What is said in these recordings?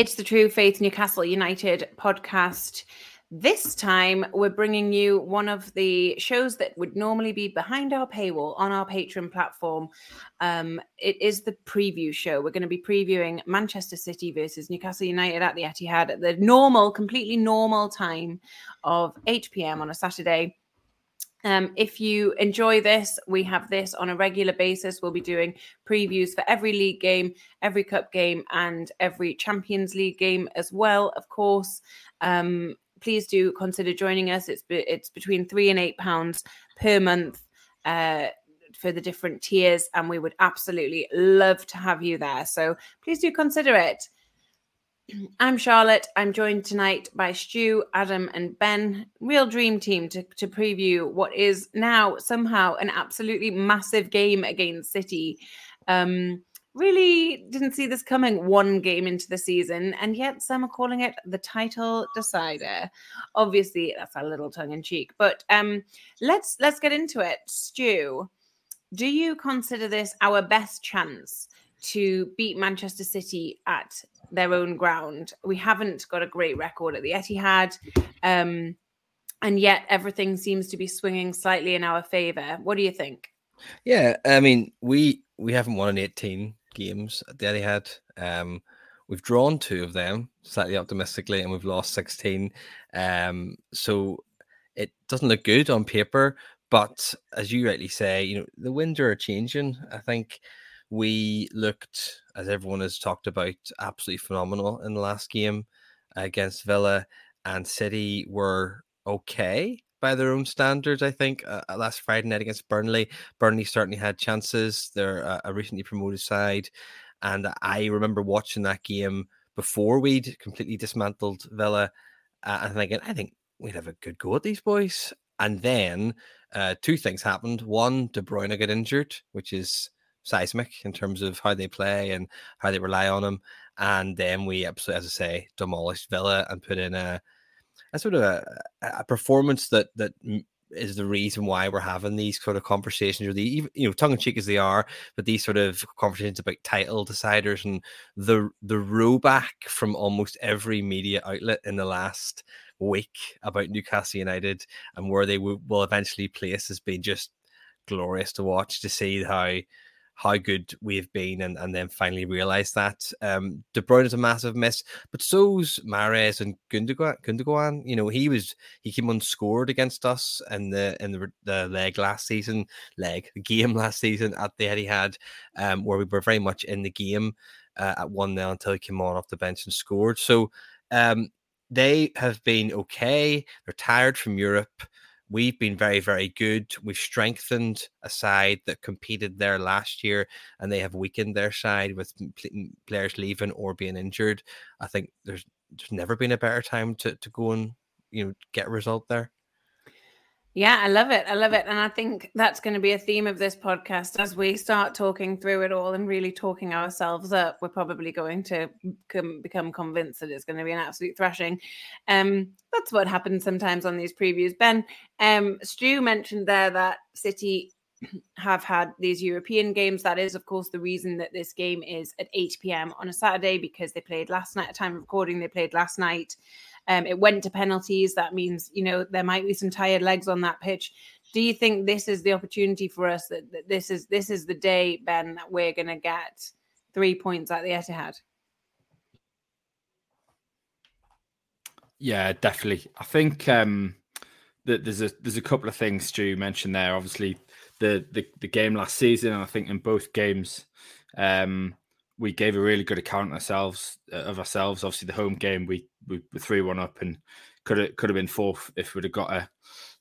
It's the True Faith Newcastle United podcast. This time, we're bringing you one of the shows that would normally be behind our paywall on our Patreon platform. Um, it is the preview show. We're going to be previewing Manchester City versus Newcastle United at the Etihad at the normal, completely normal time of 8 p.m. on a Saturday. Um, if you enjoy this, we have this on a regular basis. We'll be doing previews for every league game, every cup game, and every Champions League game as well, of course. Um, please do consider joining us. It's it's between three and eight pounds per month uh, for the different tiers, and we would absolutely love to have you there. So please do consider it. I'm Charlotte. I'm joined tonight by Stu, Adam, and Ben. Real dream team to, to preview what is now somehow an absolutely massive game against City. Um, really didn't see this coming one game into the season, and yet some are calling it the title decider. Obviously, that's a little tongue in cheek, but um, let's let's get into it. Stu, do you consider this our best chance to beat Manchester City at their own ground? We haven't got a great record at the Etihad. Um, and yet everything seems to be swinging slightly in our favor. What do you think? Yeah, I mean, we we haven't won in 18 games at the Etihad. Um, we've drawn two of them, slightly optimistically, and we've lost 16. Um, so it doesn't look good on paper, but as you rightly say, you know, the winds are changing. I think we looked, as everyone has talked about, absolutely phenomenal in the last game against Villa, and City were okay by their own standards. I think uh, uh, last Friday night against Burnley, Burnley certainly had chances. They're a, a recently promoted side, and I remember watching that game before we'd completely dismantled Villa, uh, and thinking, I think we'd have a good go at these boys. And then uh, two things happened. One, De Bruyne got injured, which is seismic in terms of how they play and how they rely on him. And then we as I say, demolished Villa and put in a a sort of a, a performance that that is the reason why we're having these sort of conversations, or the even you know tongue in cheek as they are, but these sort of conversations about title deciders and the the rowback from almost every media outlet in the last week about Newcastle United and where they will eventually place has been just glorious to watch to see how how good we've been and, and then finally realize that. Um, De Bruyne is a massive miss, but so's Mahrez and Gundogan. Gundogan, you know, he was he came unscored against us in the in the, the leg last season, leg the game last season at the Etihad, um, where we were very much in the game uh, at one 0 until he came on off the bench and scored. So um, they have been okay. They're tired from Europe we've been very, very good. We've strengthened a side that competed there last year, and they have weakened their side with players leaving or being injured. I think there's there's never been a better time to to go and you know get a result there. Yeah, I love it. I love it. And I think that's going to be a theme of this podcast as we start talking through it all and really talking ourselves up. We're probably going to com- become convinced that it's going to be an absolute thrashing. Um, that's what happens sometimes on these previews. Ben, um, Stu mentioned there that City have had these European games. That is, of course, the reason that this game is at 8 p.m. on a Saturday because they played last night. At time of recording, they played last night. Um, it went to penalties. That means you know there might be some tired legs on that pitch. Do you think this is the opportunity for us that, that this is this is the day, Ben, that we're going to get three points at the Etihad? Yeah, definitely. I think um, that there's a there's a couple of things Stu mentioned there. Obviously, the the, the game last season, and I think in both games, um, we gave a really good account ourselves uh, of ourselves. Obviously, the home game we we were three one up and could have could have been fourth if we'd have got a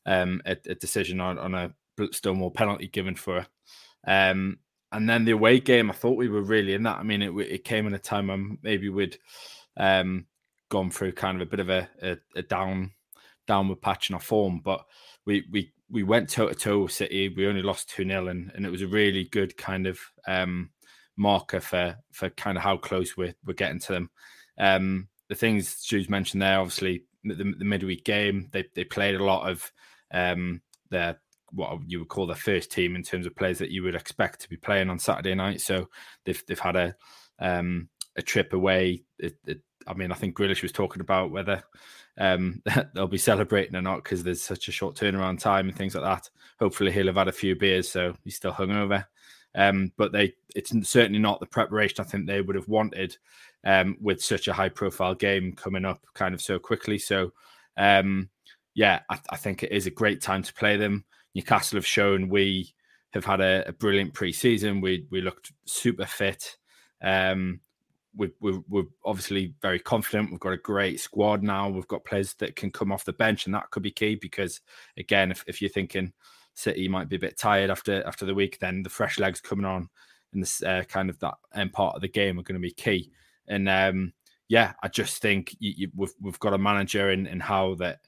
um a, a decision on, on a Stonewall penalty given for. Um, and then the away game, I thought we were really in that. I mean, it, it came in a time when maybe we'd um, gone through kind of a bit of a, a, a down downward patch in our form, but we we we went toe to toe with City. We only lost two 0 and, and it was a really good kind of um, marker for for kind of how close we're we're getting to them. Um, the things Stu's mentioned there, obviously the, the midweek game, they they played a lot of um, their what you would call their first team in terms of players that you would expect to be playing on Saturday night. So they've they've had a um, a trip away. I mean, I think Grealish was talking about whether um, they'll be celebrating or not because there's such a short turnaround time and things like that. Hopefully, he'll have had a few beers, so he's still hungover. Um, but they, it's certainly not the preparation I think they would have wanted um, with such a high profile game coming up kind of so quickly. So, um, yeah, I, I, think it is a great time to play them. Newcastle have shown we have had a, a brilliant pre-season. We we looked super fit. Um, we, we, we're obviously very confident. We've got a great squad now. We've got players that can come off the bench, and that could be key because, again, if, if you're thinking City might be a bit tired after after the week, then the fresh legs coming on in this uh, kind of that end part of the game are going to be key. And um, yeah, I just think you, you, we've we've got a manager in in Howe that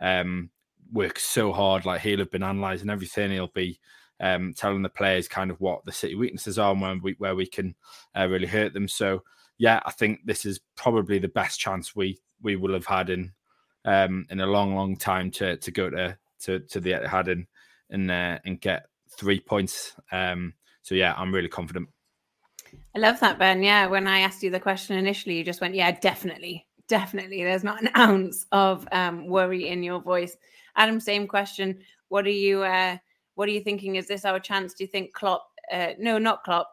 um, works so hard. Like he'll have been analysing everything. He'll be um, telling the players kind of what the City weaknesses are and where we where we can uh, really hurt them. So yeah, I think this is probably the best chance we we will have had in um, in a long, long time to to go to to to the Etihad and and uh, and get three points. Um, so yeah, I'm really confident. I love that, Ben. Yeah, when I asked you the question initially, you just went, "Yeah, definitely, definitely." There's not an ounce of um, worry in your voice. Adam, same question. What are you? Uh, what are you thinking? Is this our chance? Do you think Klopp? Uh, no, not Klopp.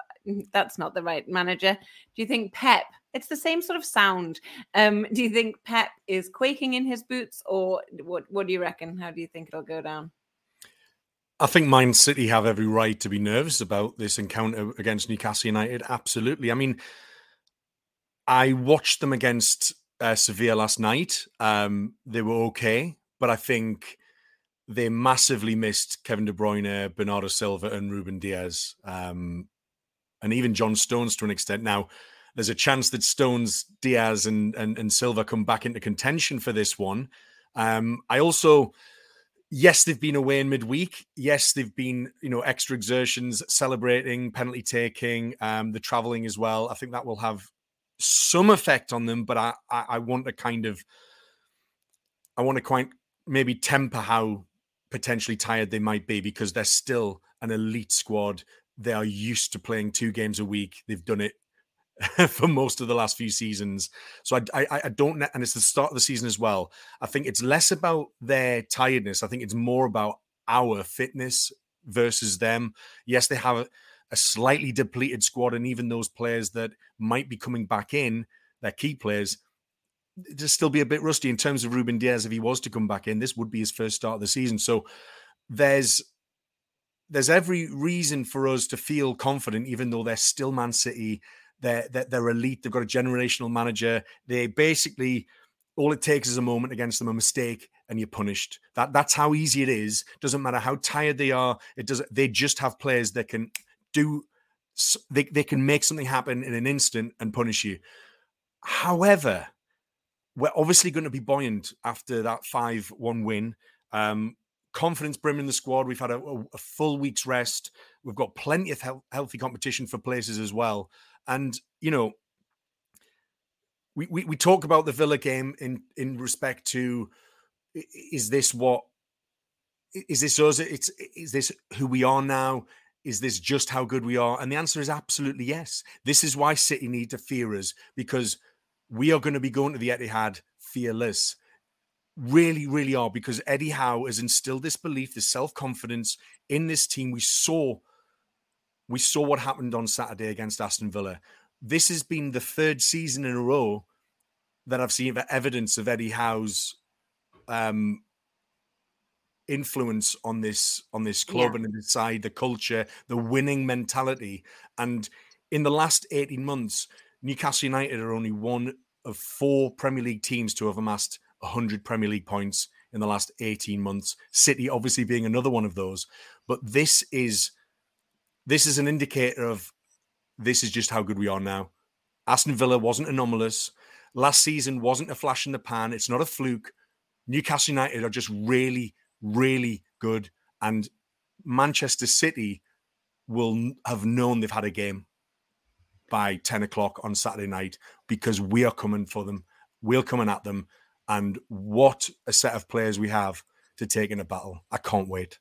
That's not the right manager. Do you think Pep? It's the same sort of sound. Um, do you think Pep is quaking in his boots, or what? What do you reckon? How do you think it'll go down? I think Man City have every right to be nervous about this encounter against Newcastle United. Absolutely. I mean, I watched them against uh, Sevilla last night. Um, they were okay, but I think they massively missed Kevin De Bruyne, Bernardo Silva, and Ruben Dias. Um, and even John Stones to an extent. Now, there's a chance that Stones, Dias, and and, and Silva come back into contention for this one. Um, I also, yes, they've been away in midweek. Yes, they've been you know extra exertions, celebrating, penalty taking, um, the traveling as well. I think that will have some effect on them, but I, I, I want to kind of, I want to quite maybe temper how potentially tired they might be because they're still an elite squad they are used to playing two games a week. They've done it for most of the last few seasons. So I, I, I don't, and it's the start of the season as well. I think it's less about their tiredness. I think it's more about our fitness versus them. Yes, they have a, a slightly depleted squad, and even those players that might be coming back in, their key players, just still be a bit rusty in terms of Ruben Dias If he was to come back in, this would be his first start of the season. So there's there's every reason for us to feel confident, even though they're still Man City. They're, they're, they're elite. They've got a generational manager. They basically all it takes is a moment against them, a mistake, and you're punished. That that's how easy it is. Doesn't matter how tired they are. It does. They just have players that can do. They they can make something happen in an instant and punish you. However, we're obviously going to be buoyant after that five one win. Um, confidence brimming in the squad. We've had a, a full week's rest. We've got plenty of he- healthy competition for places as well. And, you know, we, we, we talk about the Villa game in, in respect to is this what is this us? It's is this who we are now? Is this just how good we are? And the answer is absolutely yes. This is why City need to fear us because we are going to be going to the Etihad fearless really, really are because Eddie Howe has instilled this belief, this self confidence in this team. We saw, we saw what happened on Saturday against Aston Villa. This has been the third season in a row that I've seen the evidence of Eddie Howe's um, influence on this on this club Yeah. and inside the culture, the winning mentality. And in the last 18 months, Newcastle United are only one of four Premier League teams to have amassed 100 Premier League points in the last 18 months. City obviously being another one of those. But this is this is an indicator of this is just how good we are now. Aston Villa wasn't anomalous. Last season wasn't a flash in the pan. It's not a fluke. Newcastle United are just really, really good. And Manchester City will have known they've had a game by 10 o'clock on Saturday night because we are coming for them. We're coming at them. And what a set of players we have to take in a battle. I can't wait.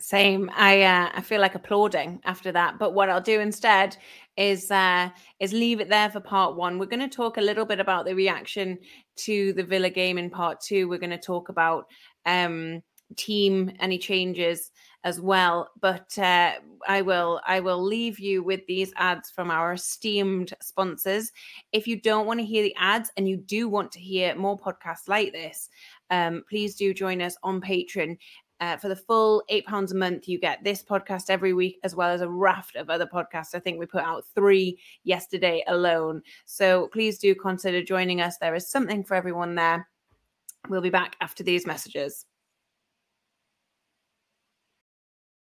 Same. I uh, I feel like applauding after that. But what I'll do instead is uh, is leave it there for part one. We're going to talk a little bit about the reaction to the Villa game in part two. We're going to talk about um, team any changes as well. But uh, I will I will leave you with these ads from our esteemed sponsors. If you don't want to hear the ads and you do want to hear more podcasts like this, um, please do join us on Patreon. Uh, for the full eight pounds a month, you get this podcast every week, as well as a raft of other podcasts. I think we put out three yesterday alone. So please do consider joining us. There is something for everyone there. We'll be back after these messages.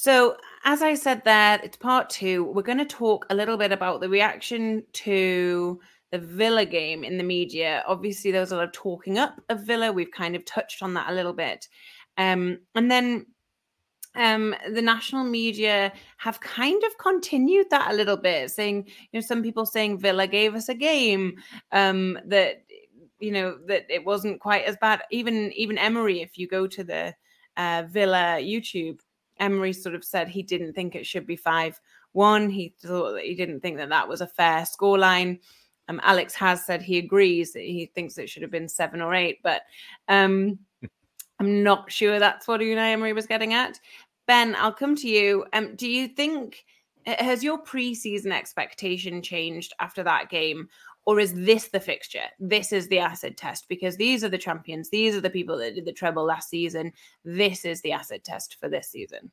So, as I said there, it's part two. We're going to talk a little bit about the reaction to the Villa game in the media. Obviously, there was a lot of talking up of Villa. We've kind of touched on that a little bit. Um, and then um, the national media have kind of continued that a little bit, saying, you know, some people saying Villa gave us a game um, that, you know, that it wasn't quite as bad. Even even Emery, if you go to the uh, Villa YouTube, Emery sort of said he didn't think it should be five one. He thought that he didn't think that that was a fair scoreline. Um, Alex has said he agrees that he thinks it should have been seven or eight, but um, I'm not sure that's what Unai Emery was getting at. Ben, I'll come to you. Um, do you think has your preseason expectation changed after that game, or is this the fixture? This is the acid test because these are the champions. These are the people that did the treble last season. This is the acid test for this season.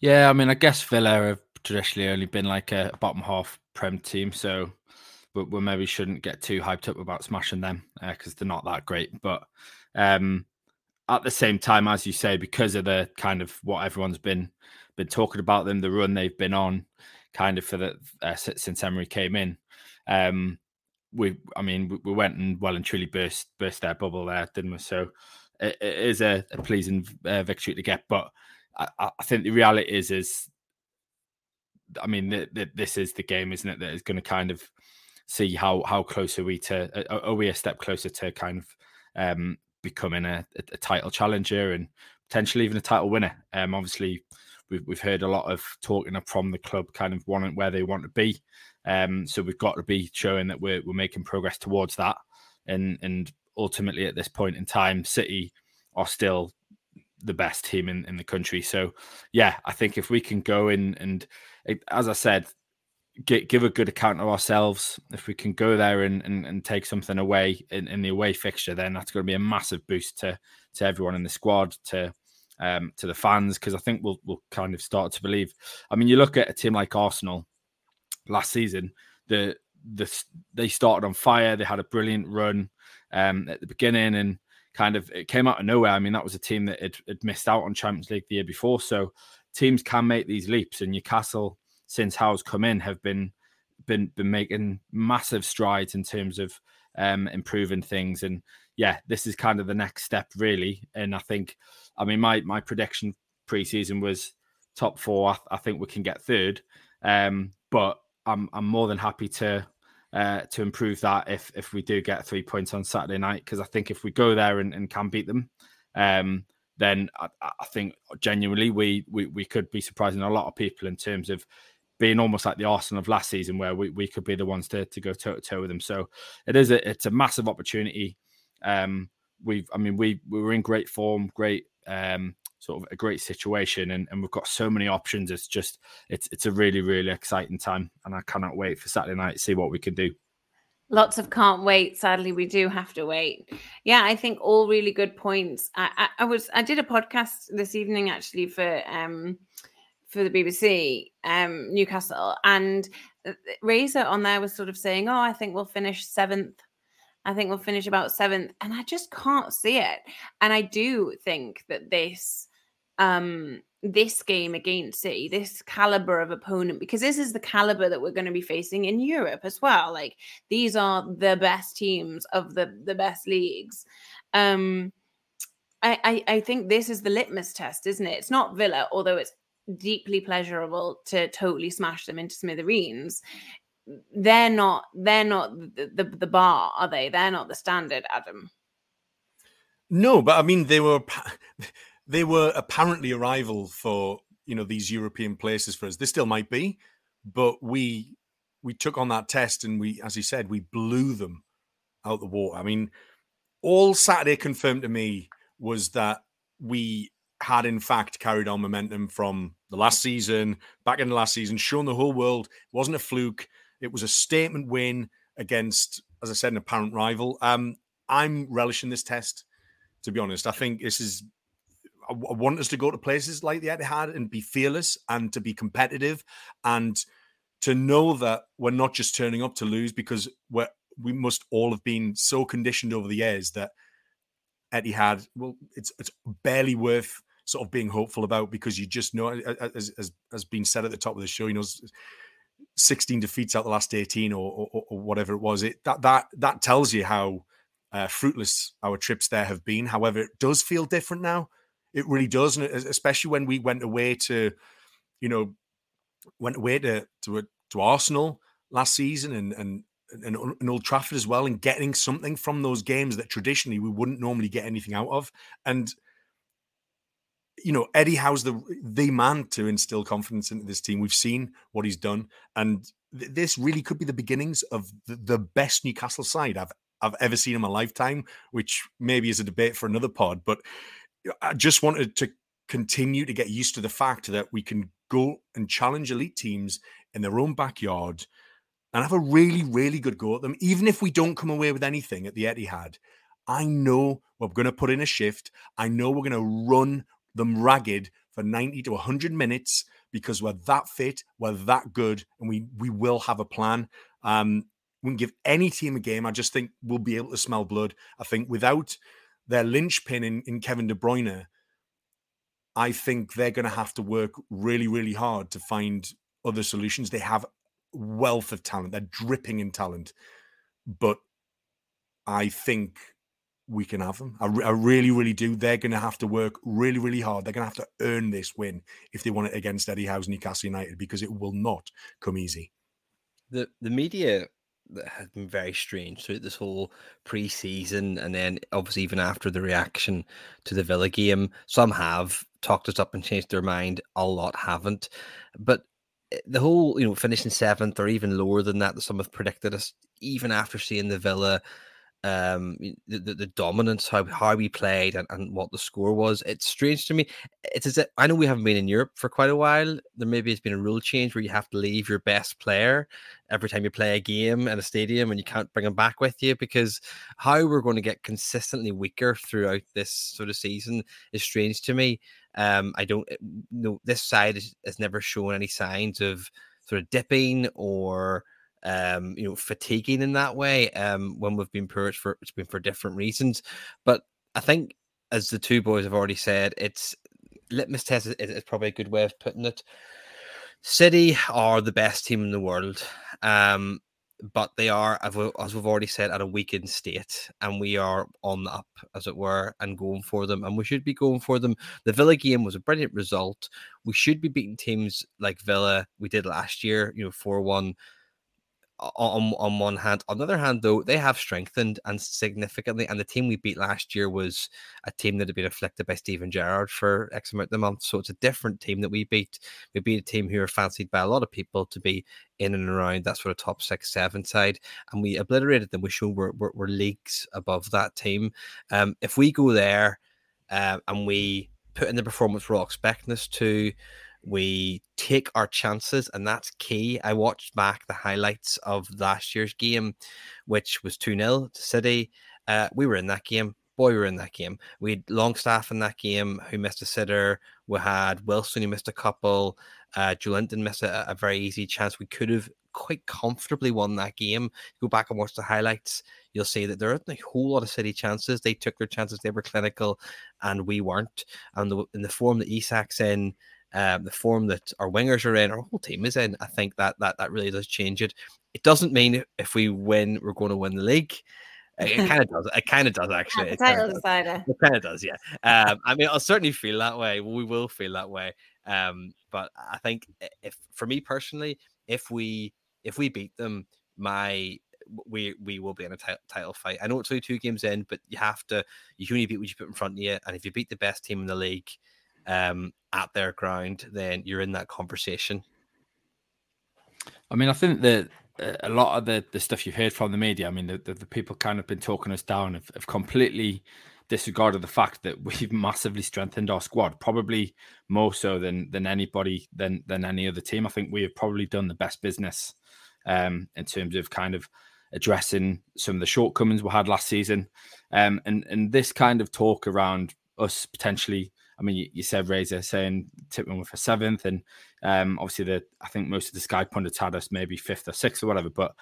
Yeah, I mean, I guess Villa have traditionally only been like a bottom half Prem team, so we, we maybe shouldn't get too hyped up about smashing them because they're not that great. But um, at the same time, as you say, because of the kind of what everyone's been been talking about them, the run they've been on, kind of for the uh, since Emery came in, um, we, I mean, we, we went and well and truly burst burst their bubble there, didn't we? So it, it is a, a pleasing uh, victory to get, but I, I think the reality is is I mean th- th- this is the game, isn't it? That is going to kind of see how how close are we to are, are we a step closer to kind of um, becoming a, a title challenger and potentially even a title winner. Um, obviously, we've we've heard a lot of talking from the club, kind of wanting where they want to be. Um, so we've got to be showing that we're we're making progress towards that, and and ultimately at this point in time, City are still the best team in, in the country. So yeah, I think if we can go in and as I said, get, give a good account of ourselves. If we can go there and, and, and take something away in, in the away fixture, then that's going to be a massive boost to to everyone in the squad, to um, to the fans, because I think we'll we'll kind of start to believe. I mean, you look at a team like Arsenal last season, the the they started on fire. They had a brilliant run um, at the beginning, and kind of it came out of nowhere. I mean, that was a team that had, had missed out on Champions League the year before, so teams can make these leaps. And Newcastle since Howe's come in have been been been making massive strides in terms of um, improving things. And yeah, this is kind of the next step, really. And I think, I mean, my my prediction preseason was top four. I, I think we can get third, um, but I'm I'm more than happy to uh, to improve that if if we do get three points on Saturday night because I think if we go there and, and can beat them, um, then I, I, think genuinely we, we we could be surprising a lot of people in terms of being almost like the Arsenal of last season, where we, we could be the ones to, to go toe to toe with them. So it is a it's a massive opportunity. Um, we've I mean we we were in great form, great um, sort of a great situation, and, and we've got so many options. It's just it's it's a really really exciting time, and I cannot wait for Saturday night to see what we can do. Lots of can't wait. Sadly, we do have to wait. Yeah, I think all really good points. I, I, I was I did a podcast this evening actually for um for the BBC, um, Newcastle, and Razor on there was sort of saying, "Oh, I think we'll finish seventh. I think we'll finish about seventh. and I just can't see it. And I do think that this, um, this game against City, this caliber of opponent, because this is the caliber that we're going to be facing in Europe as well. Like these are the best teams of the the best leagues. Um, I, I, I think this is the litmus test, isn't it? It's not Villa, although it's deeply pleasurable to totally smash them into smithereens they're not they're not the, the, the bar are they they're not the standard adam no but i mean they were they were apparently a rival for you know these european places for us they still might be but we we took on that test and we as he said we blew them out the water i mean all saturday confirmed to me was that we had in fact carried on momentum from the last season, back in the last season, shown the whole world it wasn't a fluke. It was a statement win against, as I said, an apparent rival. Um, I'm relishing this test, to be honest. I think this is. I want us to go to places like the Etihad and be fearless and to be competitive and to know that we're not just turning up to lose because we're we must all have been so conditioned over the years that Etihad, well, it's it's barely worth sort of being hopeful about because you just know, as, as has been said at the top of the show, you know, 16 defeats out the last 18 or, or, or whatever it was. It that that that tells you how uh, fruitless our trips there have been. However, it does feel different now. It really does, and especially when we went away to, you know, went away to to uh, to Arsenal last season and and and, and Old Trafford as well, and getting something from those games that traditionally we wouldn't normally get anything out of, and you know, Eddie Howe's the the man to instill confidence into this team. We've seen what he's done, and th- this really could be the beginnings of the, the, best Newcastle side I've I've ever seen in my lifetime. Which maybe is a debate for another pod, but I just wanted to continue to get used to the fact that we can go and challenge elite teams in their own backyard and have a really, really good go at them, even if we don't come away with anything at the Etihad. I know we're going to put in a shift. I know we're going to run them ragged for 90 to 100 minutes because we're that fit, we're that good, and we we will have a plan. Um, we can give any team a game. I just think we'll be able to smell blood. I think without their linchpin in, in Kevin De Bruyne, I think they're going to have to work really, really hard to find other solutions. They have wealth of talent. They're dripping in talent, but I think we can have them. I, I really, really do. They're going to have to work really, really hard. They're going to have to earn this win if they want it against Eddie Howe's Newcastle United because it will not come easy. The the media has been very strange throughout this whole pre-season and then obviously even after the reaction to the Villa game. Some have talked us up and changed their mind. A lot haven't. But eh, the whole you know finishing seventh or even lower than that that some have predicted us even after seeing the Villa um the, the, dominance how how we played and, and what the score was. It's strange to me it's as if, i know we haven't been in europe for quite a while. There maybe has been a rule change where you have to leave your best player every time you play a game in a stadium and you can't bring them back with you because how we're going to get consistently weaker throughout this sort of season is strange to me. Um i don't know this side has never shown any signs of sort of dipping or um, you know, fatiguing in that way um, when we've been poor. For it's been for different reasons, but I think as the two boys have already said, it's litmus test is, is probably a good way of putting it. City are the best team in the world, um, but they are, as we've already said, at a weakened state, and we are on the up, as it were, and going for them, and we should be going for them. The Villa game was a brilliant result. We should be beating teams like Villa we did last year, you know, four one on on one hand. On the other hand, though, they have strengthened and significantly. And the team we beat last year was a team that had been afflicted by Steven Gerrard for X amount of months. So it's a different team that we beat. We beat a team who are fancied by a lot of people to be in and around that sort of top six, seven side, and we obliterated them. We showed we're, we're, we're leagues above that team. Um, if we go there uh, and we put in the performance we're all expecting us to we take our chances, and that's key. I watched back the highlights of last year's game, which was 2 0 to City. Uh, we were in that game. Boy, we were in that game. We had Longstaff in that game who missed a sitter. We had Wilson who missed a couple. Uh, Joelinton missed a, a very easy chance. We could have quite comfortably won that game. Go back and watch the highlights. You'll see that there aren't a whole lot of City chances. They took their chances. They were clinical, and we weren't. And the, in the form that Isak's in, um, the form that our wingers are in, our whole team is in, I think that that that really does change it. It doesn't mean if we win, we're going to win the league. It kind of does. It kind of does actually. It title decider. It kind of does, yeah. Um, I mean, I'll certainly feel that way. We will feel that way. Um, but I think if for me personally, if we if we beat them, my we we will be in a t- title fight. I know it's only two games in, but you have to you can only beat what you put in front of you, and if you beat the best team in the league, um, at their ground, then you're in that conversation. I mean, I think that uh, a lot of the, the stuff you've heard from the media, I mean, the, the, the people kind of been talking us down have, have, completely disregarded the fact that we've massively strengthened our squad, probably more so than than anybody than than any other team. I think we have probably done the best business um, in terms of kind of addressing some of the shortcomings we had last season, um, and and this kind of talk around us potentially I mean, you, you said Razor saying Tipman with a seventh, and um, obviously the I think most of the Sky pundits had us maybe fifth or sixth or whatever. But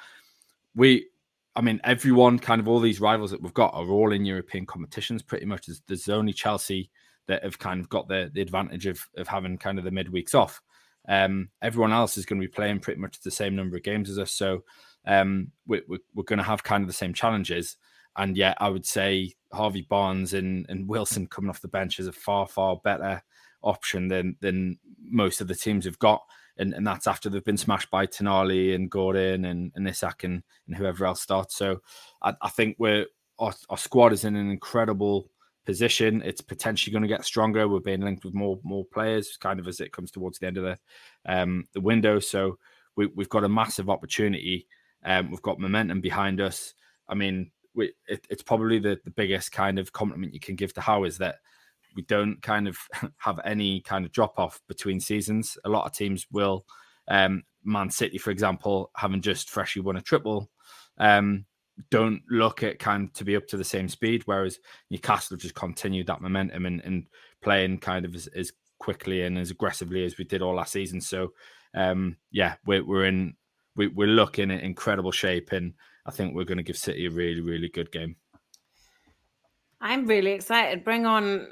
we, I mean, everyone kind of all these rivals that we've got are all in European competitions pretty much. There's, there's only Chelsea that have kind of got the, the advantage of of having kind of the midweeks off. Um, everyone else is going to be playing pretty much the same number of games as us, so um, we, we, we're going to have kind of the same challenges. And yet, I would say Harvey Barnes and, and Wilson coming off the bench is a far, far better option than than most of the teams have got. And, and that's after they've been smashed by Tonali and Gordon and, and Isak and, and whoever else starts. So I, I think we're our, our, squad is in an incredible position. It's potentially going to get stronger. We're being linked with more more players, kind of as it comes towards the end of the um, the window. So we, have got a massive opportunity. Um, we've got momentum behind us. I mean, we, it, it's probably the, the biggest kind of compliment you can give to Howe is that we don't kind of have any kind of drop off between seasons. A lot of teams will, um, Man City, for example, having just freshly won a triple, um, don't look at kind of to be up to the same speed. Whereas Newcastle have just continued that momentum and, and playing kind of as, as, quickly and as aggressively as we did all last season. So, um, yeah, we're, we're in, we, we're looking at incredible shape and I think we're going to give City a really, really good game. I'm really excited. Bring on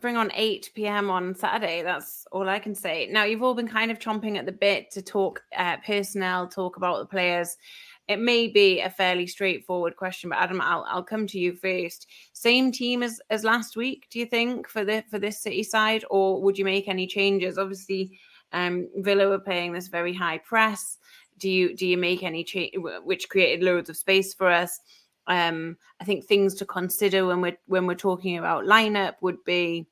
bring on 8 p.m. on Saturday. That's all I can say. Now you've all been kind of chomping at the bit to talk uh, personnel, talk about the players. It may be a fairly straightforward question, but Adam, I'll I'll come to you first. Same team as as last week, do you think for the for this City side, or would you make any changes? Obviously, um, Villa were playing this very high press do you do you make any change which created loads of space for us um i think things to consider when we're when we're talking about lineup would be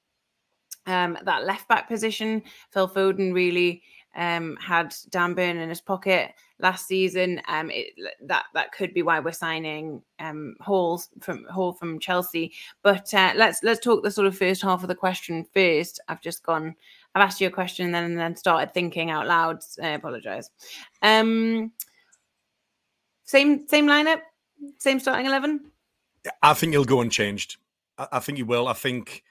um that left back position phil foden really um, had Dan Burn in his pocket last season. Um, it, that that could be why we're signing um, Hall from Hall from Chelsea. But uh, let's let's talk the sort of first half of the question first. I've just gone. I've asked you a question and then and then started thinking out loud. I apologize. Um, same same lineup, same starting eleven. I think he'll go unchanged. I, I think he will. I think.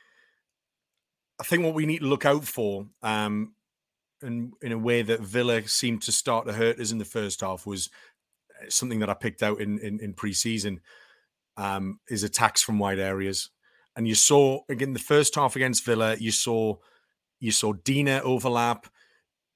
I think what we need to look out for, um, and in a way that Villa seemed to start to hurt us in the first half, was uh, something that I picked out in in, in pre-season. Um, is attacks from wide areas, and you saw again the first half against Villa. You saw you saw Digne overlap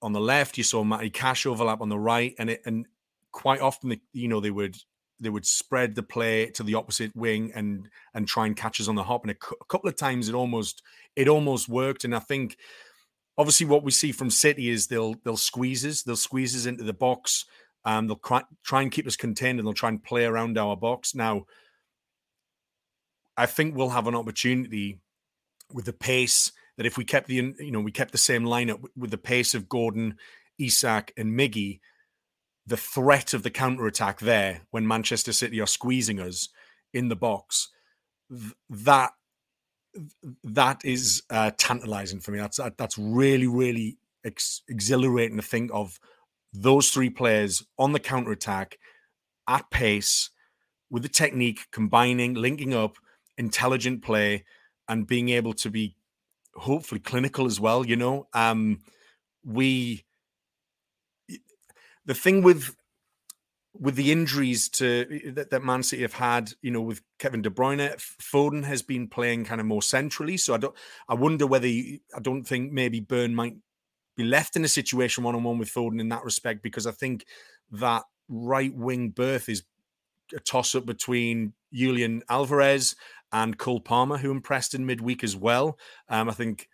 on the left. You saw Matty Cash overlap on the right, and it and quite often, you know, they would they would spread the play to the opposite wing and and try and catch us on the hop. And a, cu- a couple of times it almost it almost worked. And I think obviously what we see from City is they'll they'll squeeze us, they'll squeeze us into the box. Um, they'll try and keep us contained and they'll try and play around our box. Now, I think we'll have an opportunity with the pace that if we kept the you know we kept the same lineup with the pace of Gordon, Isak, and Miggy, the threat of the counter attack there when Manchester City are squeezing us in the box, that that is uh, tantalizing for me. That's that's really really ex- exhilarating to think of those three players on the counter attack at pace with the technique, combining, linking up, intelligent play, and being able to be hopefully clinical as well. You know, um, we the thing with with the injuries to that, that Man City have had, you know, with Kevin De Bruyne, Foden has been playing kind of more centrally. So I don't, I wonder whether I don't think maybe Burn might be left in a situation one on one with Foden in that respect because I think that right wing berth is a toss up between Julian Alvarez and Cole Palmer, who impressed in midweek as well. Um, I think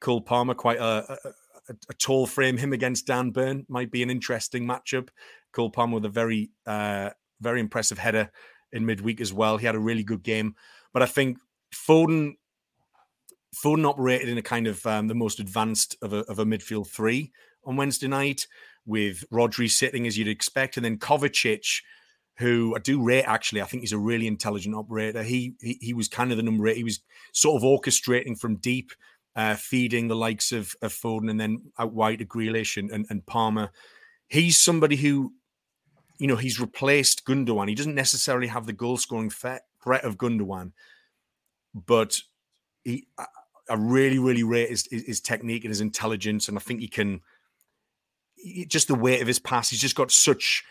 Cole Palmer quite a, a a, tall frame. Him against Dan Burn might be an interesting matchup. Cole Palmer with a very, uh, very impressive header in midweek as well. He had a really good game. But I think Foden, Foden operated in a kind of um, the most advanced of a, of a midfield three on Wednesday night with Rodri sitting as you'd expect, and then Kovacic, who I do rate actually. I think he's a really intelligent operator. He he, he was kind of the number eight. He was sort of orchestrating from deep uh, feeding the likes of, of Foden and then out wide to Grealish and, and, and Palmer. He's somebody who, you know, he's replaced Gundogan. He doesn't necessarily have the goal scoring threat of Gundogan, but he, I, I really, really rate his, his, technique and his intelligence. And I think he can, just the weight of his pass, he's just got such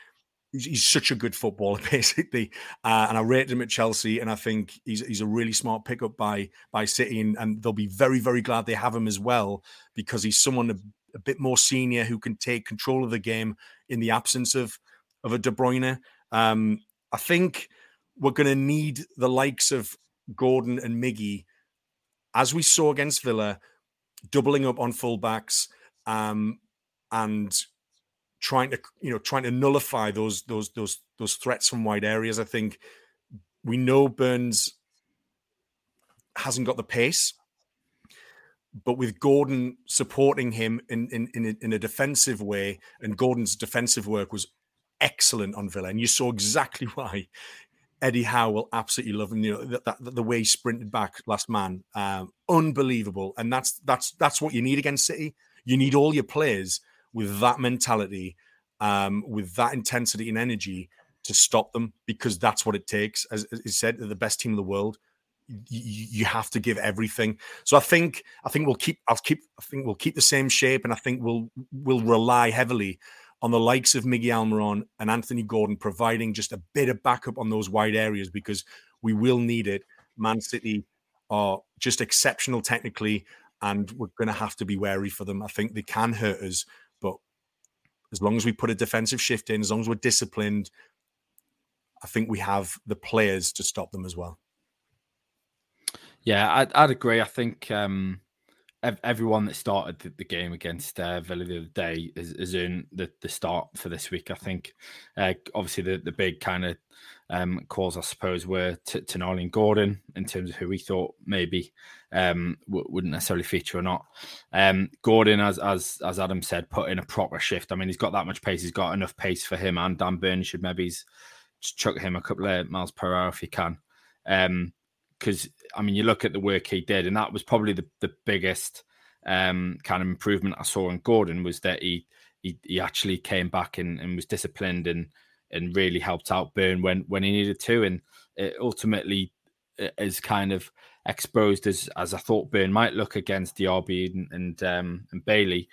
he's, such a good footballer, basically. Uh, and I rated him at Chelsea, and I think he's he's a really smart pickup by by City, and, and they'll be very very glad they have him as well because he's someone a, a, bit more senior who can take control of the game in the absence of of a De Bruyne. Um, I think we're going to need the likes of Gordon and Miggy, as we saw against Villa, doubling up on fullbacks. Um, and trying to you know trying to nullify those those those those threats from wide areas. I think we know Burns hasn't got the pace, but with Gordon supporting him in in in a, in a defensive way, and Gordon's defensive work was excellent on Villa, and you saw exactly why. Eddie Howe will absolutely love him. You know that, that the way he sprinted back last man, um, unbelievable. And that's that's that's what you need against City. You need all your players with that mentality, um, with that intensity and energy to stop them because that's what it takes. As, he said, the best team in the world. You, you have to give everything. So I think I think we'll keep I'll keep I think we'll keep the same shape, and I think we'll we'll rely heavily on the likes of Miggy Almiron and Anthony Gordon providing just a bit of backup on those wide areas because we will need it. Man City are just exceptional technically, and we're going to have to be wary for them. I think they can hurt us, as long as we put a defensive shift in, as long as we're disciplined, I think we have the players to stop them as well. Yeah, I'd, I'd agree. I think um, everyone that started the, the game against uh, Villa the other day is, in the, the start for this week. I think uh, obviously the, the big kind of um, calls, I suppose, were to, to and Gordon in terms of who we thought maybe um, wouldn't necessarily feature or not. Um, Gordon, as as as Adam said, put in a proper shift. I mean, he's got that much pace. He's got enough pace for him, and Dan Burn should maybe chuck him a couple of miles per hour if he can. Um, because I mean, you look at the work he did, and that was probably the, the biggest um, kind of improvement I saw in Gordon was that he he, he actually came back and, and was disciplined and and really helped out Burn when when he needed to, and it ultimately is kind of exposed as as I thought Burn might look against Diaby and and, um, and Bailey.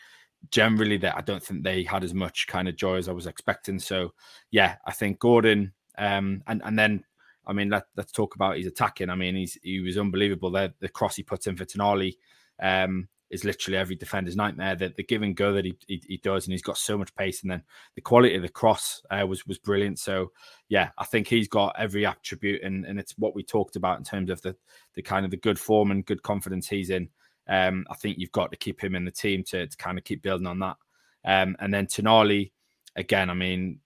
Generally, that I don't think they had as much kind of joy as I was expecting. So, yeah, I think Gordon um, and and then I mean, let, us talk about his attacking. I mean, he's he was unbelievable. The, the cross he puts in for Tonali um, is literally every defender's nightmare. The, the give and go that he, he, he does, and he's got so much pace. And then the quality of the cross uh, was was brilliant. So yeah, I think he's got every attribute, and and it's what we talked about in terms of the the kind of the good form and good confidence he's in. Um, I think you've got to keep him in the team to, to kind of keep building on that. Um, and then Tonali, again, I mean,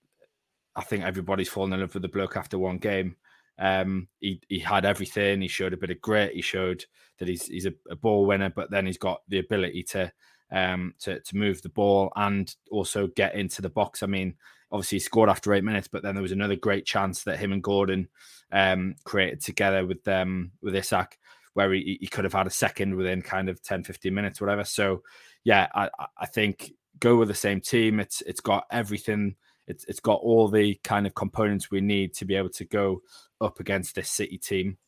I think everybody's fallen in love with the bloke after one game. Um, he he had everything. He showed a bit of grit. He showed that he's he's a, a ball winner, but then he's got the ability to um to to move the ball and also get into the box. I mean, obviously he scored after eight minutes, but then there was another great chance that him and Gordon um created together with um with Isak where he, he could have had a second within kind of 10 15 minutes whatever so yeah i i think go with the same team it's it's got everything it's it's got all the kind of components we need to be able to go up against this City team.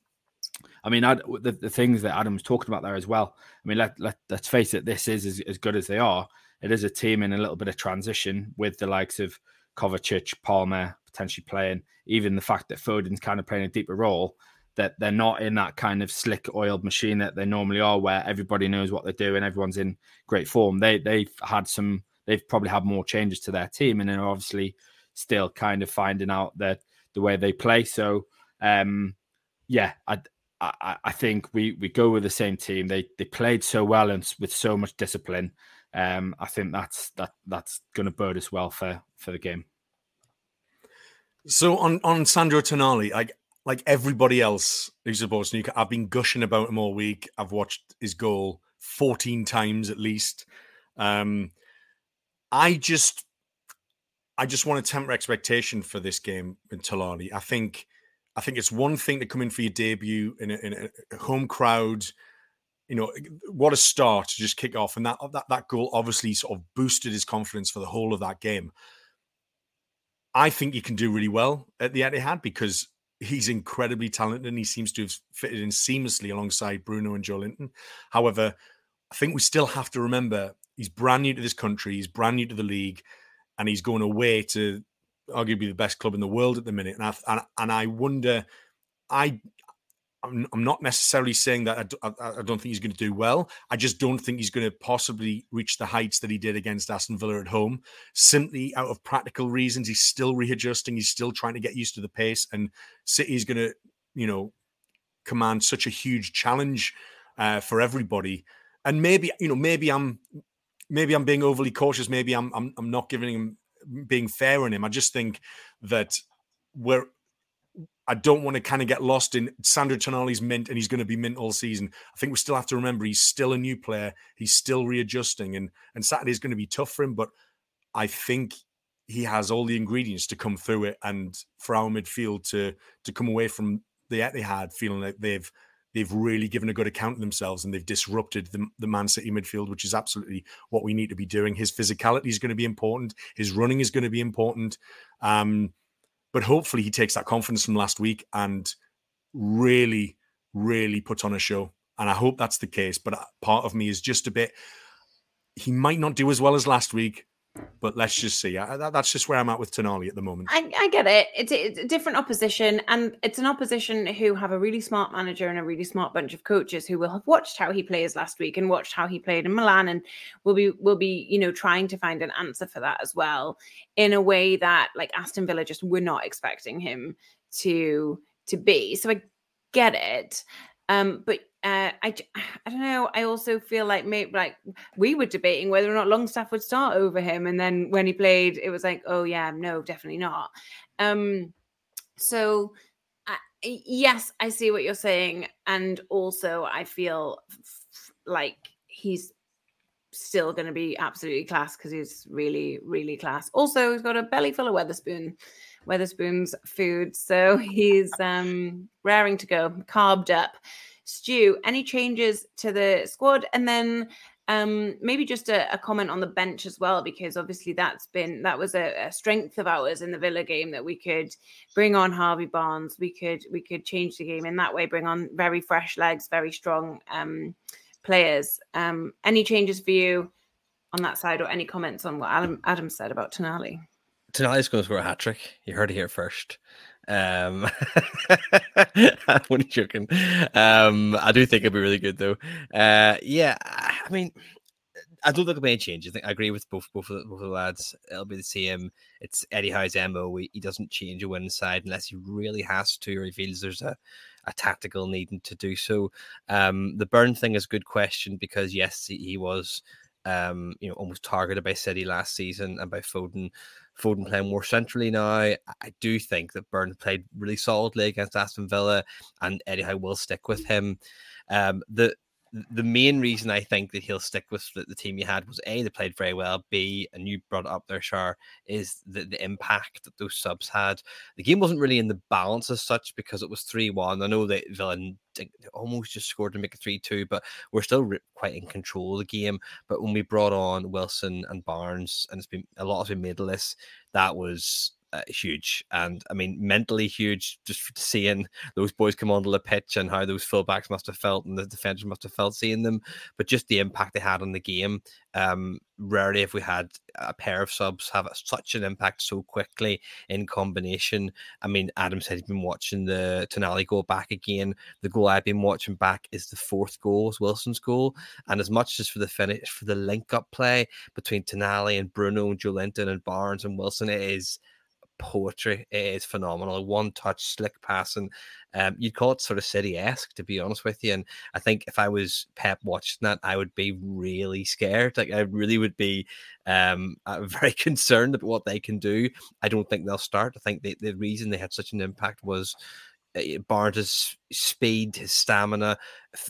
I mean, I'd, the, the things that Adam was talking about there as well. I mean, let, let, let's face it, this is as, as good as they are. It is a team in a little bit of transition with the likes of Kovacic, Palmer potentially playing, even the fact that Foden's kind of playing a deeper role, that they're not in that kind of slick oiled machine that they normally are, where everybody knows what they're doing, everyone's in great form. They they've had some, they've probably had more changes to their team, and they're obviously still kind of finding out that the way they play. So um, yeah, I, I, I think we we go with the same team. They they played so well and with so much discipline. Um, I think that's that that's going to bode us well for for the game. So on on Sandro Tonali, like like everybody else who supports Newcastle, I've been gushing about him all week. I've watched his goal fourteen times at least. Um, I just I just want to temper expectation for this game in Tonali. I think I think it's one thing to come in for your debut in a, in a home crowd. You know, what a start to just kick off, and that that that goal obviously sort of boosted his confidence for the whole of that game. I think he can do really well at the Etihad because he's incredibly talented and he seems to have fitted in seamlessly alongside Bruno and Joelinton. However, I think we still have to remember he's brand new to this country, he's brand new to the league, and he's going away to arguably the best club in the world at the minute. And I, and, and I wonder, I, I'm, not necessarily saying that I, I, I don't think he's going to do well. I just don't think he's going to possibly reach the heights that he did against Aston Villa at home. Simply out of practical reasons, he's still readjusting. He's still trying to get used to the pace, and City's going to, you know, command such a huge challenge uh, for everybody. And maybe, you know, maybe I'm, maybe I'm being overly cautious. Maybe I'm, I'm, I'm not giving him being fair on him. I just think that we're I don't want to kind of get lost in Sandro Tonali's mint and he's going to be mint all season. I think we still have to remember he's still a new player. He's still readjusting and and Saturday is going to be tough for him, but I think he has all the ingredients to come through it and for our midfield to to come away from the Etihad feeling like they've they've really given a good account of themselves and they've disrupted the, the Man City midfield, which is absolutely what we need to be doing. His physicality is going to be important. His running is going to be important. Um, but hopefully he takes that confidence from last week and really, really puts on a show. And I hope that's the case. But uh, part of me is just a bit, he might not do as well as last week, but let's just see. I, that's just where I'm at with Tonali at the moment. I, I get it. It's, it's, a different opposition, and it's an opposition who have a really smart manager and a really smart bunch of coaches who will have watched how he plays last week and watched how he played in Milan, and will be will be you know trying to find an answer for that as well in a way that like Aston Villa just were not expecting him to to be. So I get it. Um, but uh, I, I don't know. I also feel like maybe like we were debating whether or not Longstaff would start over him, and then when he played, it was like, oh yeah, no, definitely not. Um, so uh, yes, I see what you're saying, and also I feel f- like he's still going to be absolutely class because he's really, really class. Also, he's got a belly full of Wetherspoon, Wetherspoon's food, so he's um raring to go, carved up. Stu, any changes to the squad? And then um, maybe just a, a, comment on the bench as well, because obviously that's been that was a, a, strength of ours in the Villa game that we could bring on Harvey Barnes, we could we could change the game in that way, bring on very fresh legs, very strong um, players. Um, any changes for you on that side, or any comments on what Adam Adam said about Tonali? Tonali's going to score a hat trick. You heard it here first. Um, I'm only joking. Um, I do think it'd be really good though. Uh, yeah, I mean, I don't think there'll be any change. I think I agree with both both of the, both of the lads. It'll be the same. It's Eddie Howe's mo. He, he doesn't change a win side unless he really has to, or he feels there's a, a tactical need to do so. Um, the Burn thing is a good question because yes, he, he was um, you know, almost targeted by City last season and by Foden. Foden playing more centrally now. I do think that Burn played really solidly against Aston Villa, and Eddie Howe will stick with him. Um, the the main reason I think that he'll stick with the, team you had was A, they played very well. B, and you brought up there, Shar, is the, the impact that those subs had. The game wasn't really in the balance as such because it was 3 1. I know that Villa almost just scored to make it 3 2, but we're still quite in control of the game. But when we brought on Wilson and Barnes, and it's been a lot has been made of this, that was uh, huge and I mean mentally huge just seeing those boys come onto the pitch and how those fullbacks must have felt and the defenders must have felt seeing them but just the impact they had on the game um rarely have we had a pair of subs have such an impact so quickly in combination. I mean Adam said he's been watching the Tonali go back again. The goal I've been watching back is the fourth goal Wilson's goal and as much as for the finish for the link up play between Tonali and Bruno and Joelinton and Barnes and Wilson it is poetry. It is phenomenal. One touch, slick passing. Um, you'd call it sort of city esque, to be honest with you. And I think if I was Pep watching that, I would be really scared. Like I really would be um, very concerned about what they can do. I don't think they'll start. I think the, the reason they had such an impact was uh, Barnes' speed, his stamina.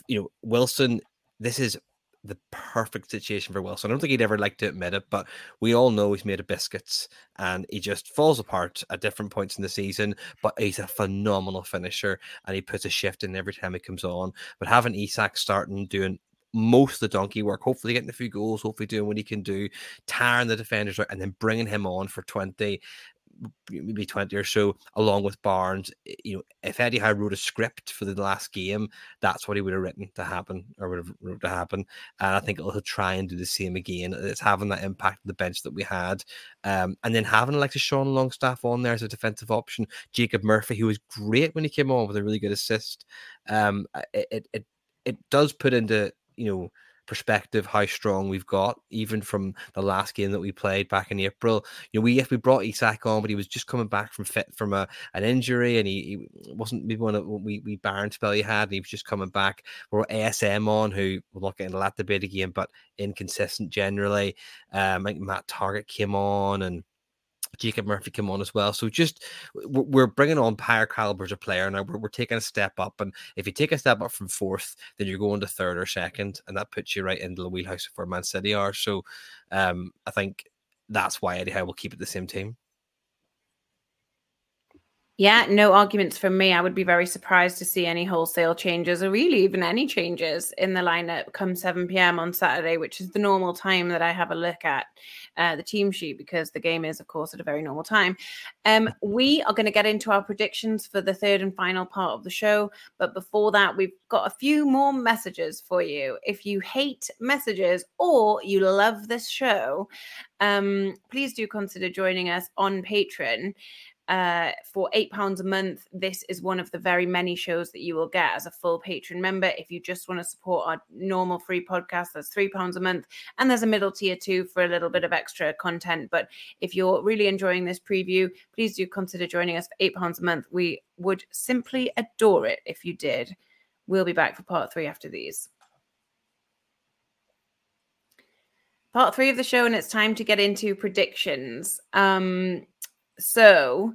You know, Wilson. This is the perfect situation for Wilson. I don't think he'd ever like to admit it, but we all know he's made of biscuits and he just falls apart at different points in the season. But he's a phenomenal finisher and he puts a shift in every time he comes on. But having Isak starting doing most of the donkey work, hopefully getting a few goals, hopefully doing what he can do, tiring the defenders out, and then bringing him on for 20 maybe 20 or so, along with Barnes. You know, if Eddie had wrote a script for the last game, that's what he would have written to happen or would have wrote to happen. And I think he'll try and do the same again. It's having that impact on the bench that we had. Um, and then having like a Sean Longstaff on there as a defensive option, Jacob Murphy, who was great when he came on with a really good assist. Um, it, it, it, it does put into, you know, perspective how strong we've got, even from the last game that we played back in April. You know, we if we brought Isak on, but he was just coming back from fit from a an injury, and he, he wasn't maybe one of we we Barron spell he had, and he was just coming back. We're ASM on, who we're not getting a lot debate again, but inconsistent generally. Um, I think Matt Targett came on, and Jacob Murphy come on as well. So just we're bringing on higher calibers of player now. We're, we're taking a step up, and if you take a step up from fourth, then you're going to third or second, and that puts you right into the wheelhouse of where Man City are. So um, I think that's why Eddie Howe will keep it the same team. Yeah, no arguments from me. I would be very surprised to see any wholesale changes or really even any changes in the lineup come 7 p.m. on Saturday, which is the normal time that I have a look at uh, the team sheet because the game is, of course, at a very normal time. Um, we are going to get into our predictions for the third and final part of the show. But before that, we've got a few more messages for you. If you hate messages or you love this show, um, please do consider joining us on Patreon uh, for eight pounds a month. This is one of the very many shows that you will get as a full patron member. If you just want to support our normal free podcast, that's three pounds a month, and there's a middle tier too for a little bit of extra content. But if you're really enjoying this preview, please do consider joining us for eight pounds a month. We would simply adore it if you did. We'll be back for part three after these. Part three of the show, and it's time to get into predictions. Um, so,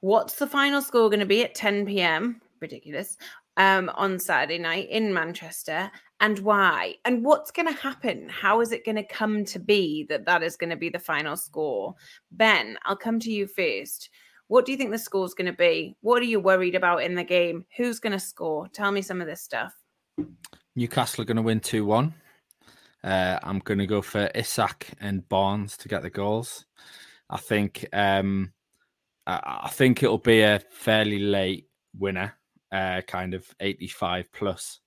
what's the final score going to be at 10 p.m.? Ridiculous. Um, on Saturday night in Manchester, and why? And what's going to happen? How is it going to come to be that that is going to be the final score? Ben, I'll come to you first. What do you think the score is going to be? What are you worried about in the game? Who's going to score? Tell me some of this stuff. Newcastle are going to win 2 1. Uh, I'm going to go for Isak and Barnes to get the goals. I think um, I, I think it'll be a fairly late winner, uh, kind of 85 plus.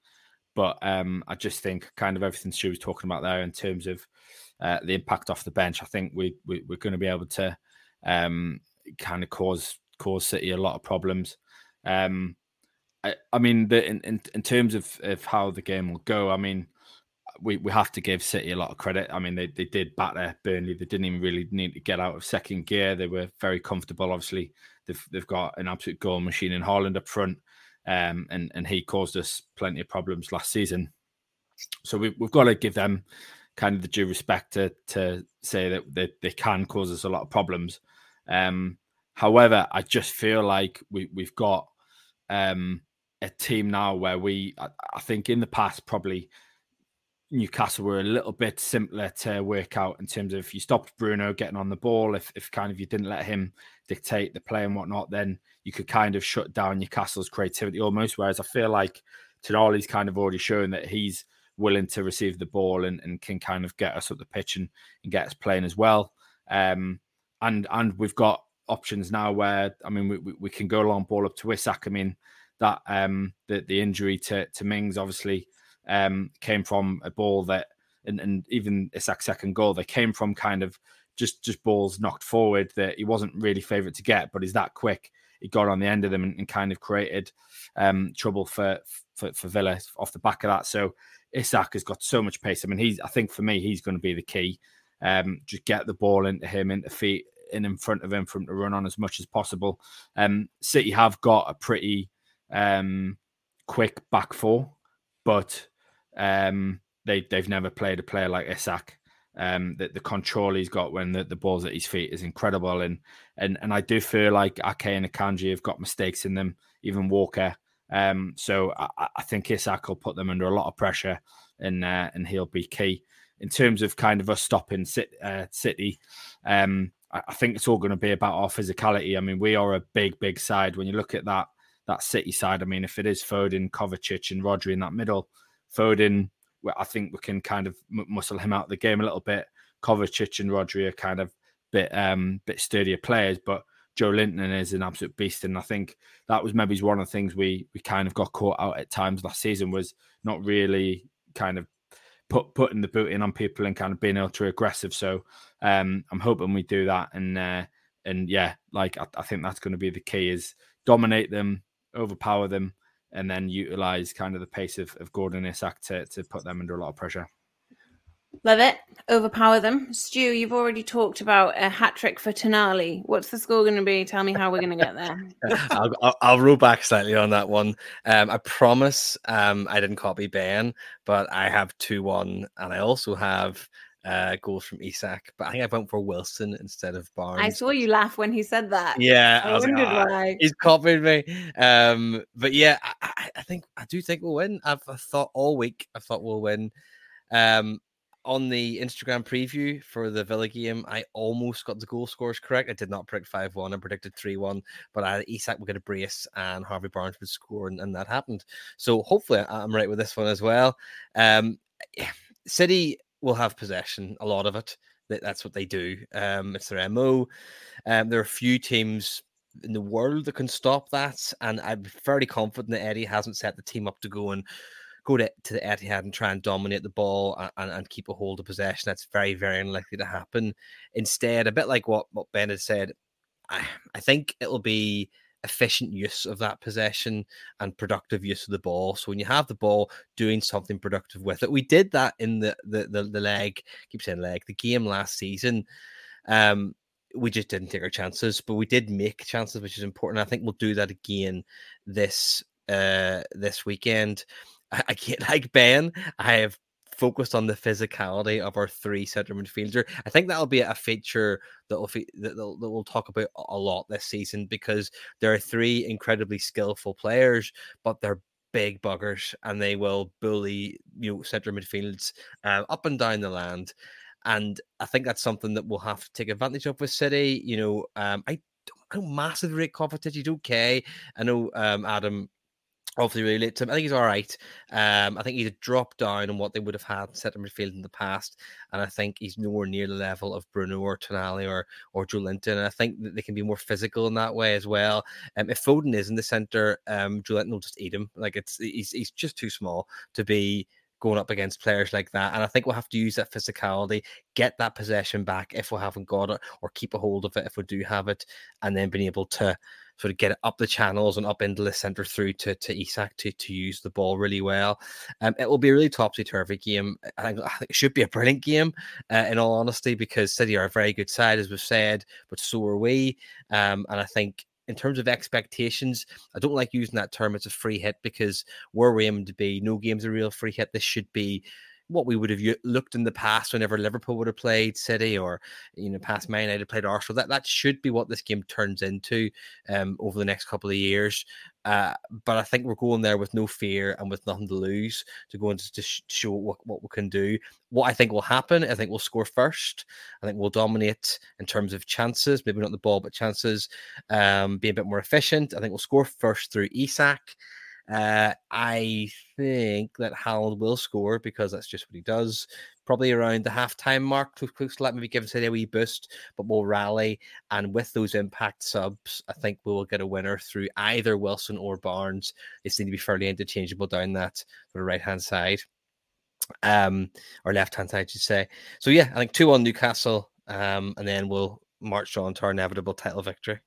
But um, I just think kind of everything she was talking about there in terms of uh, the impact off the bench. I think we, we are going to be able to um, kind of cause cause City a lot of problems. Um, I, I mean, the, in, in in terms of of how the game will go, I mean, we, we have to give City a lot of credit. I mean, they, they did batter Burnley. They didn't even really need to get out of second gear. They were very comfortable. Obviously, they've they've got an absolute goal machine in Haaland up front, um, and and he caused us plenty of problems last season. So we, we've got to give them kind of the due respect to to say that they, they can cause us a lot of problems. Um, however, I just feel like we we've got um, a team now where we I, I think in the past probably Newcastle were a little bit simpler to work out in terms of if you stopped Bruno getting on the ball, if, if kind of you didn't let him dictate the play and whatnot, then you could kind of shut down Newcastle's creativity almost. Whereas I feel like Tonali's kind of already shown that he's willing to receive the ball and, and can kind of get us up the pitch and, and get us playing as well. Um, and and we've got options now where I mean we, we can go long ball up to Isak. I mean that um the the injury to to Mings obviously um, came from a ball that, and, and even Isak's second goal, they came from kind of just just balls knocked forward that he wasn't really favourite to get, but he's that quick. He got on the end of them and, and kind of created um, trouble for, for for Villa off the back of that. So Isak has got so much pace. I mean, he's I think for me he's going to be the key. Um, just get the ball into him, into feet, in in front of him for him to run on as much as possible. Um, City have got a pretty um, quick back four, but um, they they've never played a player like Isak. Um, that the control he's got when the, the ball's at his feet is incredible, and and and I do feel like Ake and Akanji have got mistakes in them, even Walker. Um, so I, I think Isak will put them under a lot of pressure, and uh, and he'll be key in terms of kind of us stopping uh, City. Um, I, I think it's all going to be about our physicality. I mean, we are a big, big side. When you look at that that City side, I mean, if it is Foden, Kovacic, and Rodri in that middle, Foden, I think we can kind of muscle him out of the game a little bit. Kovacic and Rodri are kind of bit um bit sturdier players, but Joelinton is an absolute beast, and I think that was maybe one of the things we we kind of got caught out at times last season was not really kind of put putting the boot in on people and kind of being ultra aggressive. So um, I'm hoping we do that, and uh, and yeah, like I, I think that's going to be the key is dominate them, overpower them, and then utilize kind of the pace of, of Gordon Isak to, to put them under a lot of pressure. Love it. Overpower them. Stu, you've already talked about a hat trick for Tonali. What's the score going to be? Tell me how we're going to get there. I'll, I'll, I'll, roll back slightly on that one. Um, I promise um, I didn't copy Ben, but I have 2 1, and I also have uh, goals from Isak, but I think I went for Wilson instead of Barnes. I saw you laugh when he said that. Yeah, I, I wondered like, oh, why. He's copied me. Um, but yeah, I, I, think I do think we'll win. I've, I've thought all week. I thought we'll win. Um, on the Instagram preview for the Villa game, I almost got the goal scores correct. I did not predict 5 1. I predicted 3 1, but I, Isak would get a brace and Harvey Barnes would score, and, and that happened. So hopefully I'm right with this one as well. Um, City will have possession, a lot of it. That's what they do. Um, it's their MO. Um, there are a few teams in the world that can stop that. And I'm fairly confident that Eddie hasn't set the team up to go and go to, to the Etihad and try and dominate the ball and, and, keep a hold of possession. That's very, very unlikely to happen. Instead, a bit like what, what Ben had said, I, I think it'll be efficient use of that possession and productive use of the ball. So when you have the ball, doing something productive with it. We did that in the the the, the leg, keep saying leg, the game last season. Um, we just didn't take our chances, but we did make chances, which is important. I think we'll do that again this uh, this weekend. I, I get like Ben. I have focused on the physicality of our three centre midfielder. I think that'll be a feature that will that, that we'll talk about a lot this season because there are three incredibly skillful players, but they're big buggers and they will bully you know centre midfields uh, up and down the land. And I think that's something that we'll have to take advantage of with City. You know, um, I I don't massively rate Kovacic. He's okay. I know um, Adam obviously really late. I think he's all right. Um, I think he's a drop down on what they would have had centre midfield in the past, and I think he's nowhere near the level of Bruno or Tonali or or Joelinton. And I think that they can be more physical in that way as well. Um, if Foden is in the centre, um, Joelinton will just eat him. Like it's he's he's just too small to be going up against players like that. And I think we'll have to use that physicality, get that possession back if we haven't got it, or keep a hold of it if we do have it, and then being able to sort of get it up the channels and up into the centre through to, to Isak to, to use the ball really well. Um, it will be a really topsy turvy game. I think, I think, it should be a brilliant game, uh, in all honesty, because City are a very good side, as we've said, but so are we. Um, and I think in terms of expectations, I don't like using that term It's a free hit because where we're aiming to be, no game's a real free hit. This should be what we would have looked in the past whenever Liverpool would have played City or you know past Man United played Arsenal. That that should be what this game turns into um, over the next couple of years. Uh, but I think we're going there with no fear and with nothing to lose to go into to show what, what we can do. What I think will happen, I think we'll score first. I think we'll dominate in terms of chances, maybe not the ball, but chances. Um, be a bit more efficient. I think we'll score first through Isak. Uh, I think that Haaland will score because that's just what he does. Probably around the halftime mark, to let maybe give us a wee boost, but we'll rally. And with those impact subs, I think we will get a winner through either Wilson or Barnes. They seem to be fairly interchangeable down that sort of right hand side, um, or left hand side, should say. So yeah, I think two on Newcastle, um, and then we'll march on to our inevitable title victory.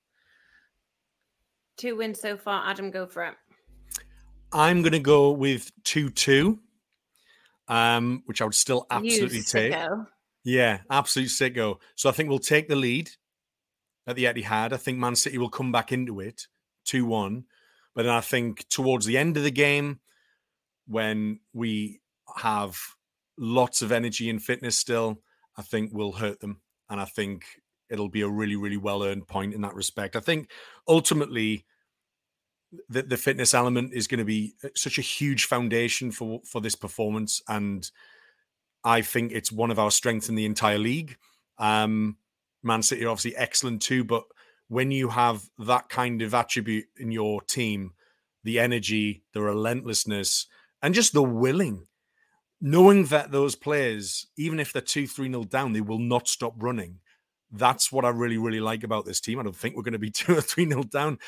Two wins so far. Adam, go for it. I'm going to go with 2 2, um, which I would still absolutely take. Yeah, absolute sicko. So I think we'll take the lead at the Etihad. I think Man City will come back into it 2 1. But then I think towards the end of the game, when we have lots of energy and fitness still, I think we'll hurt them. And I think it'll be a really, really well earned point in that respect. I think ultimately, the, the fitness element is going to be uh, such a huge foundation for for this performance, and I think it's one of our strengths in the entire league. Um, Man City are obviously excellent too, but when you have that kind of attribute in your team, the energy, the relentlessness, and just the willing, knowing that those players, even if they're two, three nil down, they will not stop running. That's what I really, really like about this team. I don't think we're going to be two or three nil down,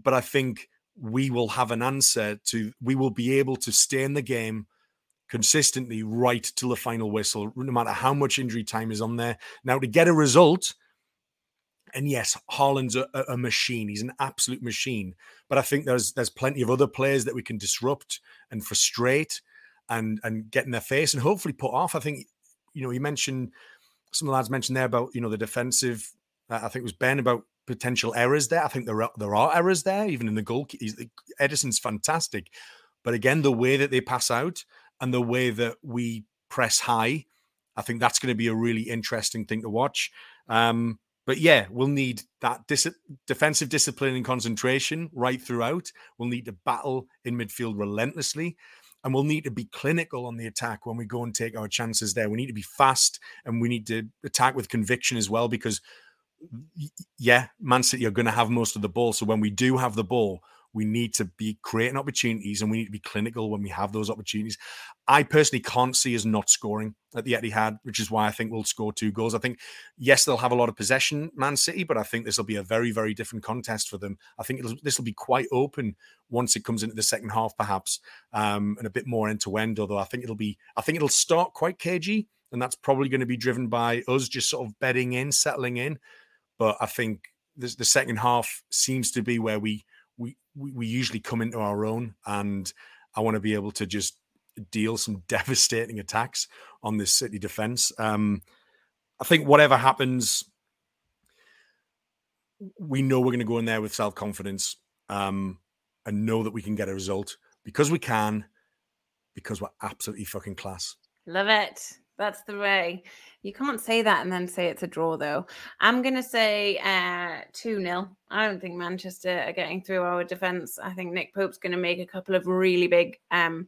but I think we will have an answer to, we will be able to stay in the game consistently right till the final whistle, no matter how much injury time is on there. Now, to get a result, and yes, Haaland's a, a, machine. He's an absolute machine. But I think there's there's plenty of other players that we can disrupt and frustrate and and get in their face and hopefully put off. I think, you know, you mentioned some of the lads mentioned there about, you know, the defensive. Uh, I think it was Ben about potential errors there. I think there are, there are errors there, even in the goal. Ederson's fantastic, but again, the way that they pass out and the way that we press high, I think that's going to be a really interesting thing to watch. Um, but yeah, we'll need that dis- defensive discipline and concentration right throughout. We'll need to battle in midfield relentlessly. And we'll need to be clinical on the attack when we go and take our chances there. We need to be fast and we need to attack with conviction as well because yeah, Man City are going to have most of the ball. So when we do have the ball, we need to be creating opportunities and we need to be clinical when we have those opportunities. I personally can't see us not scoring at the Etihad, which is why I think we'll score two goals. I think, yes, they'll have a lot of possession, Man City, but I think this will be a very, very different contest for them. I think this will be quite open once it comes into the second half, perhaps, um, and a bit more end to end. Although I think it'll be, I think it'll start quite cagey, and that's probably going to be driven by us just sort of bedding in, settling in. But I think the, the second half seems to be where we, we we usually come into our own, and I want to be able to just deal some devastating attacks on this City defense. Um, I think whatever happens, we know we're going to go in there with self confidence. Um, and know that we can get a result because we can, because we're absolutely fucking class. Love it. That's the way. You can't say that and then say it's a draw, though. I'm going to say uh, 2 uh, 0. I don't think Manchester are getting through our defence. I think Nick Pope's going to make a couple of really big um,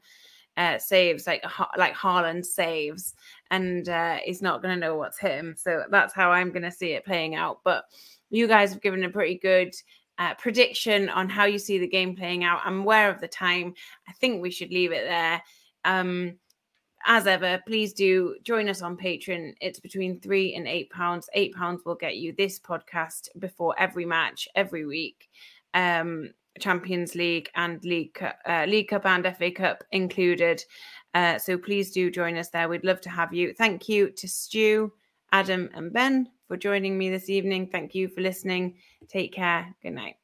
uh, saves, like like Haaland saves, and uh, he's not going to know what's him. So that's how I'm going to see it playing out. But you guys have given a pretty good uh, prediction on how you see the game playing out. I'm aware of the time. I think we should leave it there. Um, as ever, please do join us on Patreon. It's between three and eight pounds. Eight pounds will get you this podcast before every match every week. Um, Champions League and League uh, League Cup and FA Cup included. Uh, so please do join us there. We'd love to have you. Thank you to Stu, Adam, and Ben for joining me this evening. Thank you for listening. Take care. Good night.